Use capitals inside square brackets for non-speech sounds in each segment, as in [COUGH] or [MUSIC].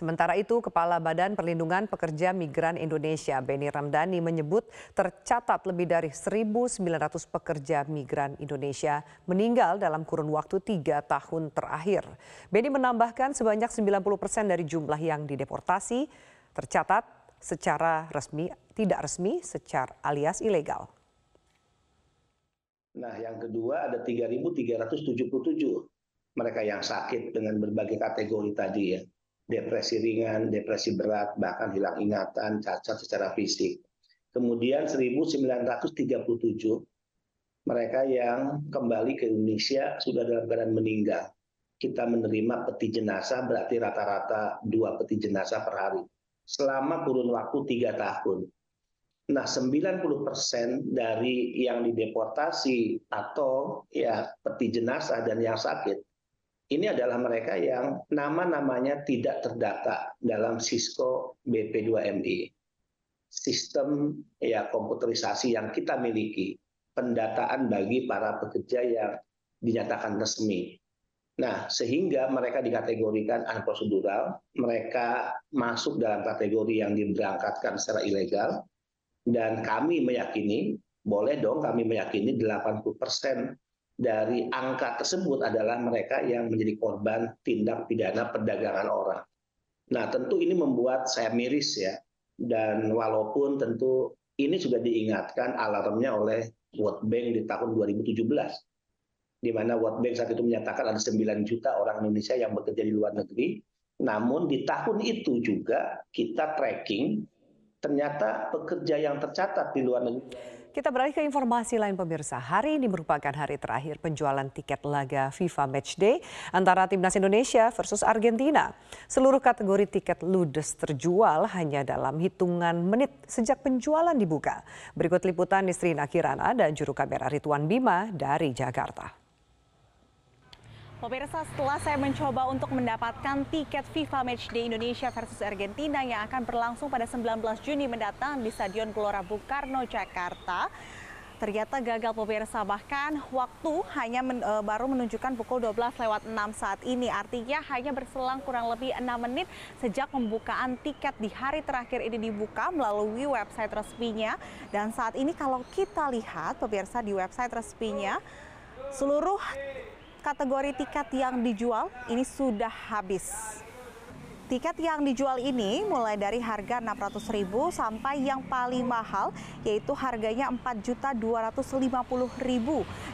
Sementara itu, Kepala Badan Perlindungan Pekerja Migran Indonesia Beni Ramdhani menyebut tercatat lebih dari 1.900 pekerja migran Indonesia meninggal dalam kurun waktu tiga tahun terakhir. Beni menambahkan sebanyak 90 persen dari jumlah yang dideportasi tercatat secara resmi, tidak resmi, secara alias ilegal. Nah, yang kedua ada 3.377 mereka yang sakit dengan berbagai kategori tadi ya. Depresi ringan, depresi berat, bahkan hilang ingatan, cacat secara fisik. Kemudian 1.937 mereka yang kembali ke Indonesia sudah dalam keadaan meninggal. Kita menerima peti jenazah berarti rata-rata dua peti jenazah per hari selama kurun waktu tiga tahun. Nah, 90% dari yang dideportasi atau ya peti jenazah dan yang sakit, ini adalah mereka yang nama-namanya tidak terdata dalam Cisco BP2MI. Sistem ya komputerisasi yang kita miliki, pendataan bagi para pekerja yang dinyatakan resmi. Nah, sehingga mereka dikategorikan unprocedural, mereka masuk dalam kategori yang diberangkatkan secara ilegal, dan kami meyakini, boleh dong kami meyakini 80% dari angka tersebut adalah mereka yang menjadi korban tindak pidana perdagangan orang. Nah, tentu ini membuat saya miris ya. Dan walaupun tentu ini sudah diingatkan alarmnya oleh World Bank di tahun 2017 di mana World Bank saat itu menyatakan ada 9 juta orang Indonesia yang bekerja di luar negeri. Namun di tahun itu juga kita tracking ternyata pekerja yang tercatat di luar negeri. Kita beralih ke informasi lain pemirsa. Hari ini merupakan hari terakhir penjualan tiket laga FIFA Matchday antara Timnas Indonesia versus Argentina. Seluruh kategori tiket ludes terjual hanya dalam hitungan menit sejak penjualan dibuka. Berikut liputan Nistri Nakirana dan juru kamera Rituan Bima dari Jakarta. Pemirsa, setelah saya mencoba untuk mendapatkan tiket FIFA Matchday Indonesia versus Argentina yang akan berlangsung pada 19 Juni mendatang di Stadion Gelora Bung Karno, Jakarta, ternyata gagal pemirsa. Bahkan waktu hanya men, e, baru menunjukkan pukul 12 lewat 6 saat ini. Artinya hanya berselang kurang lebih 6 menit sejak pembukaan tiket di hari terakhir ini dibuka melalui website resminya. Dan saat ini kalau kita lihat pemirsa di website resminya seluruh kategori tiket yang dijual ini sudah habis. Tiket yang dijual ini mulai dari harga 600.000 sampai yang paling mahal yaitu harganya 4.250.000.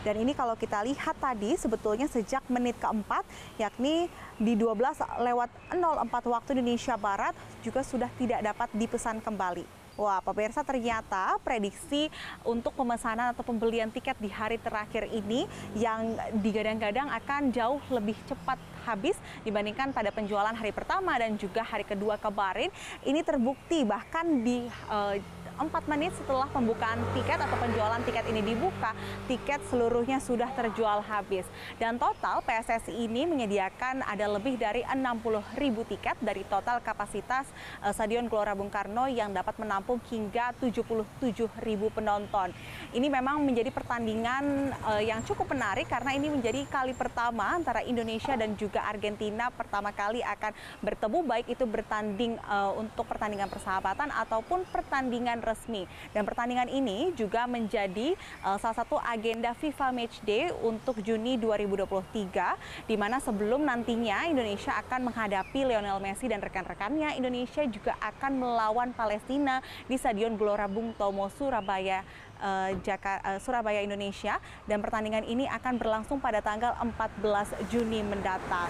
Dan ini kalau kita lihat tadi sebetulnya sejak menit keempat yakni di 12 lewat 04 waktu Indonesia Barat juga sudah tidak dapat dipesan kembali. Wah, pemirsa ternyata prediksi untuk pemesanan atau pembelian tiket di hari terakhir ini yang digadang-gadang akan jauh lebih cepat habis dibandingkan pada penjualan hari pertama dan juga hari kedua kemarin. Ini terbukti bahkan di uh, 4 menit setelah pembukaan tiket atau penjualan tiket ini dibuka, tiket seluruhnya sudah terjual habis. Dan total PSSI ini menyediakan ada lebih dari 60 ribu tiket dari total kapasitas uh, Stadion Gelora Bung Karno yang dapat menampung hingga 77 ribu penonton. Ini memang menjadi pertandingan uh, yang cukup menarik karena ini menjadi kali pertama antara Indonesia dan juga Argentina pertama kali akan bertemu baik itu bertanding uh, untuk pertandingan persahabatan ataupun pertandingan resmi. Dan pertandingan ini juga menjadi uh, salah satu agenda FIFA Matchday untuk Juni 2023 di mana sebelum nantinya Indonesia akan menghadapi Lionel Messi dan rekan-rekannya, Indonesia juga akan melawan Palestina di Stadion Gelora Bung Tomo Surabaya uh, Surabaya Indonesia dan pertandingan ini akan berlangsung pada tanggal 14 Juni mendatang.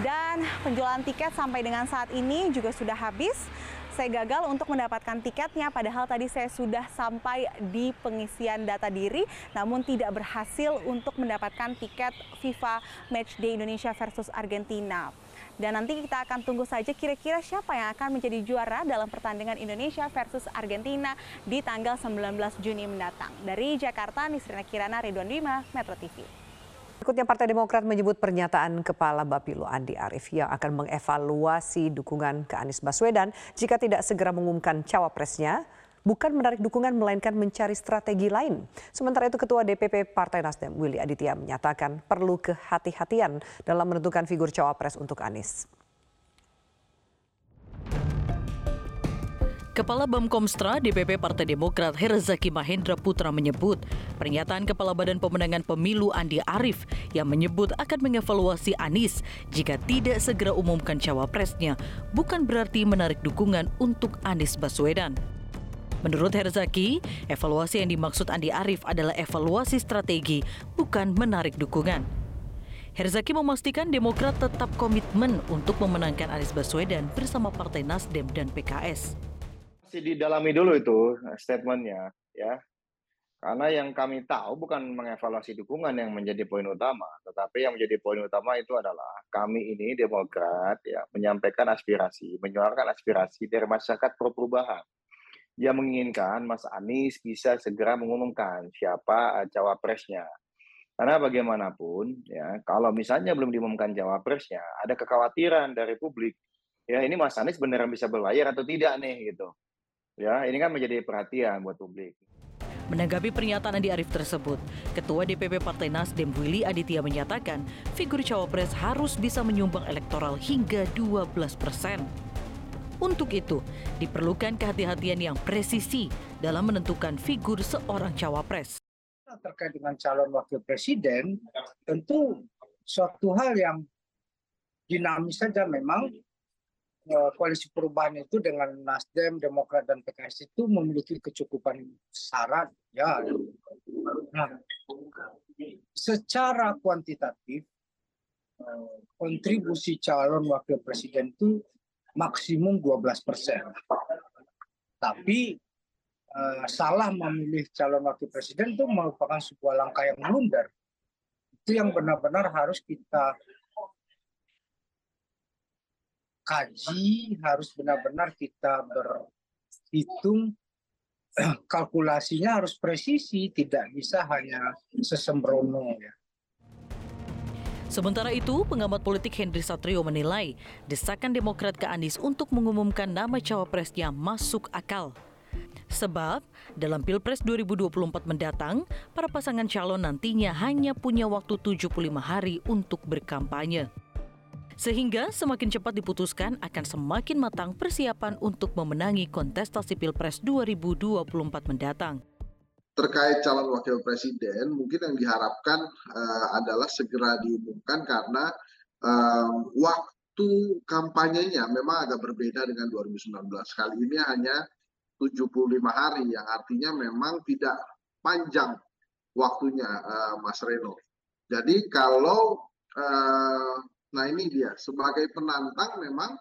Dan penjualan tiket sampai dengan saat ini juga sudah habis saya gagal untuk mendapatkan tiketnya padahal tadi saya sudah sampai di pengisian data diri namun tidak berhasil untuk mendapatkan tiket FIFA Matchday Indonesia versus Argentina. Dan nanti kita akan tunggu saja kira-kira siapa yang akan menjadi juara dalam pertandingan Indonesia versus Argentina di tanggal 19 Juni mendatang. Dari Jakarta, Nisrina Kirana, Ridwan Dima, Metro TV. Berikutnya Partai Demokrat menyebut pernyataan Kepala Bapilo Andi Arief yang akan mengevaluasi dukungan ke Anies Baswedan jika tidak segera mengumumkan cawapresnya bukan menarik dukungan melainkan mencari strategi lain. Sementara itu Ketua DPP Partai Nasdem Willy Aditya menyatakan perlu kehati-hatian dalam menentukan figur cawapres untuk Anies. Kepala Bamkomstra DPP Partai Demokrat Herzaki Mahendra Putra menyebut pernyataan Kepala Badan Pemenangan Pemilu Andi Arief yang menyebut akan mengevaluasi Anies jika tidak segera umumkan cawapresnya bukan berarti menarik dukungan untuk Anies Baswedan. Menurut Herzaki, evaluasi yang dimaksud Andi Arief adalah evaluasi strategi, bukan menarik dukungan. Herzaki memastikan Demokrat tetap komitmen untuk memenangkan Anies Baswedan bersama Partai Nasdem dan PKS masih didalami dulu itu eh, statementnya ya. Karena yang kami tahu bukan mengevaluasi dukungan yang menjadi poin utama tetapi yang menjadi poin utama itu adalah kami ini Demokrat ya menyampaikan aspirasi menyuarakan aspirasi dari masyarakat pro perubahan. Yang menginginkan Mas Anies bisa segera mengumumkan siapa eh, cawapresnya. Karena bagaimanapun ya kalau misalnya belum diumumkan cawapresnya ada kekhawatiran dari publik. Ya ini Mas Anies beneran bisa berlayar atau tidak nih gitu Ya, ini kan menjadi perhatian buat publik. Menanggapi pernyataan Andi Arief tersebut, Ketua DPP Partai Nasdem Willy Aditya menyatakan figur cawapres harus bisa menyumbang elektoral hingga 12 persen. Untuk itu, diperlukan kehati-hatian yang presisi dalam menentukan figur seorang cawapres. Terkait dengan calon wakil presiden, tentu suatu hal yang dinamis saja memang koalisi perubahan itu dengan Nasdem, Demokrat dan PKS itu memiliki kecukupan syarat ya. Nah, secara kuantitatif eh, kontribusi calon wakil presiden itu maksimum 12 persen. Tapi eh, salah memilih calon wakil presiden itu merupakan sebuah langkah yang blunder. Itu yang benar-benar harus kita kaji, harus benar-benar kita berhitung [CLEARS THROAT] kalkulasinya harus presisi, tidak bisa hanya sesembrono ya. Sementara itu, pengamat politik Henry Satrio menilai desakan Demokrat ke Anies untuk mengumumkan nama cawapresnya masuk akal. Sebab, dalam Pilpres 2024 mendatang, para pasangan calon nantinya hanya punya waktu 75 hari untuk berkampanye. Sehingga semakin cepat diputuskan akan semakin matang persiapan untuk memenangi kontestasi Pilpres 2024 mendatang. Terkait calon wakil presiden, mungkin yang diharapkan uh, adalah segera diumumkan karena uh, waktu kampanyenya memang agak berbeda dengan 2019. Kali ini hanya 75 hari, yang artinya memang tidak panjang waktunya, uh, Mas Reno. Jadi kalau uh, Nah ini dia, sebagai penantang memang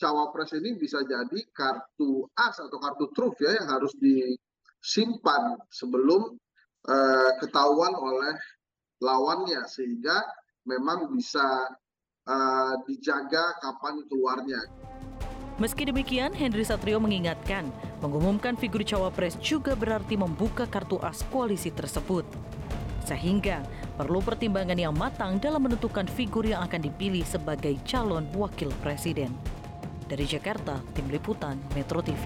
cawapres ini bisa jadi kartu as atau kartu truf ya yang harus disimpan sebelum uh, ketahuan oleh lawannya sehingga memang bisa uh, dijaga kapan keluarnya. Meski demikian, Henry Satrio mengingatkan, mengumumkan figur cawapres juga berarti membuka kartu as koalisi tersebut. Sehingga perlu pertimbangan yang matang dalam menentukan figur yang akan dipilih sebagai calon wakil presiden. Dari Jakarta, Tim Liputan Metro TV.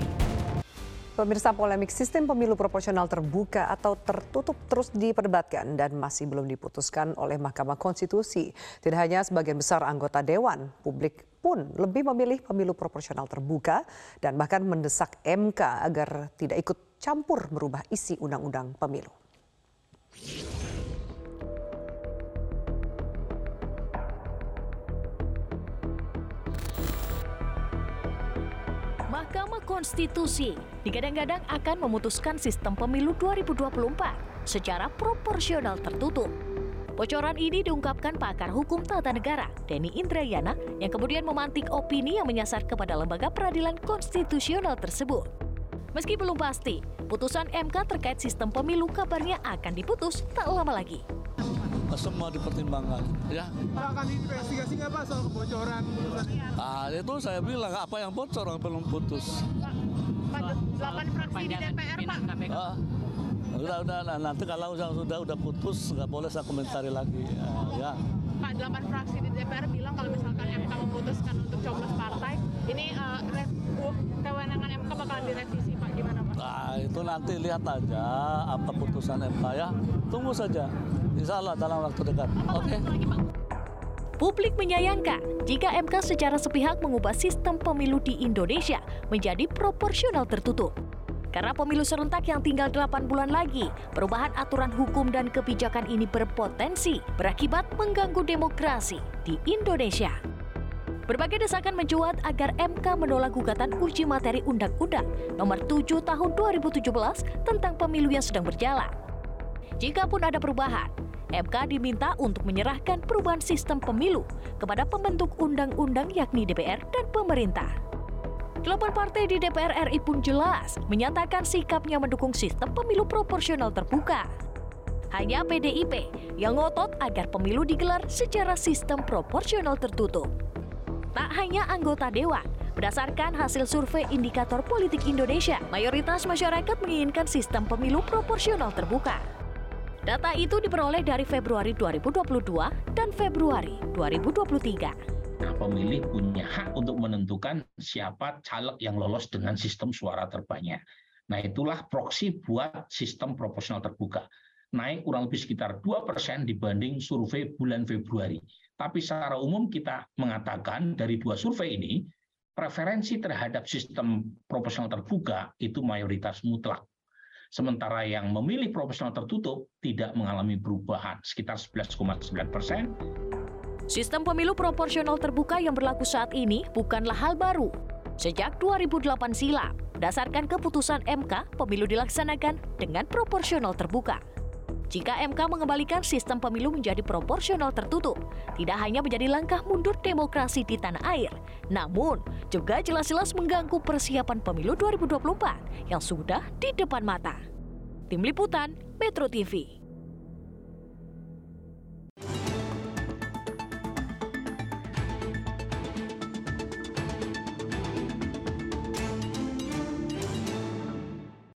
Pemirsa polemik sistem pemilu proporsional terbuka atau tertutup terus diperdebatkan dan masih belum diputuskan oleh Mahkamah Konstitusi. Tidak hanya sebagian besar anggota Dewan, publik pun lebih memilih pemilu proporsional terbuka dan bahkan mendesak MK agar tidak ikut campur merubah isi undang-undang pemilu. Mahkamah Konstitusi digadang-gadang akan memutuskan sistem pemilu 2024 secara proporsional tertutup. Bocoran ini diungkapkan pakar hukum tata negara, Denny Indrayana, yang kemudian memantik opini yang menyasar kepada lembaga peradilan konstitusional tersebut. Meski belum pasti, putusan MK terkait sistem pemilu kabarnya akan diputus tak lama lagi semua dipertimbangkan ya. Pak akan investigasi nggak Pak soal kebocoran Ah itu saya bilang apa yang bocor yang belum putus. Pak, 8 fraksi di DPR Pak. Ah, udah udah nah, nanti kalau sudah sudah udah putus nggak boleh saya komentari lagi ya. ya. Pak, 8 fraksi di DPR bilang kalau misalkan MK memutuskan untuk coblos partai, ini uh, kewenangan MK bakal direvisi Pak, gimana Pak? Nah itu nanti lihat aja apa putusan MK ya, tunggu saja. Insya Allah dalam waktu dekat. Oke. Okay. Publik menyayangkan jika MK secara sepihak mengubah sistem pemilu di Indonesia menjadi proporsional tertutup. Karena pemilu serentak yang tinggal 8 bulan lagi, perubahan aturan hukum dan kebijakan ini berpotensi berakibat mengganggu demokrasi di Indonesia. Berbagai desakan mencuat agar MK menolak gugatan uji materi Undang-Undang Nomor 7 Tahun 2017 tentang pemilu yang sedang berjalan. Jikapun ada perubahan, MK diminta untuk menyerahkan perubahan sistem pemilu kepada pembentuk undang-undang yakni DPR dan pemerintah. Delapan partai di DPR RI pun jelas menyatakan sikapnya mendukung sistem pemilu proporsional terbuka. Hanya PDIP yang ngotot agar pemilu digelar secara sistem proporsional tertutup. Tak hanya anggota dewan, berdasarkan hasil survei indikator politik Indonesia, mayoritas masyarakat menginginkan sistem pemilu proporsional terbuka. Data itu diperoleh dari Februari 2022 dan Februari 2023. Nah, pemilih punya hak untuk menentukan siapa caleg yang lolos dengan sistem suara terbanyak. Nah, itulah proksi buat sistem proporsional terbuka. Naik kurang lebih sekitar 2% dibanding survei bulan Februari. Tapi secara umum kita mengatakan dari dua survei ini, preferensi terhadap sistem proporsional terbuka itu mayoritas mutlak sementara yang memilih proporsional tertutup tidak mengalami perubahan sekitar 11,9 persen. Sistem pemilu proporsional terbuka yang berlaku saat ini bukanlah hal baru. Sejak 2008 silam, berdasarkan keputusan MK, pemilu dilaksanakan dengan proporsional terbuka. Jika MK mengembalikan sistem pemilu menjadi proporsional tertutup, tidak hanya menjadi langkah mundur demokrasi di tanah air, namun juga jelas-jelas mengganggu persiapan pemilu 2024 yang sudah di depan mata. Tim Liputan, Metro TV.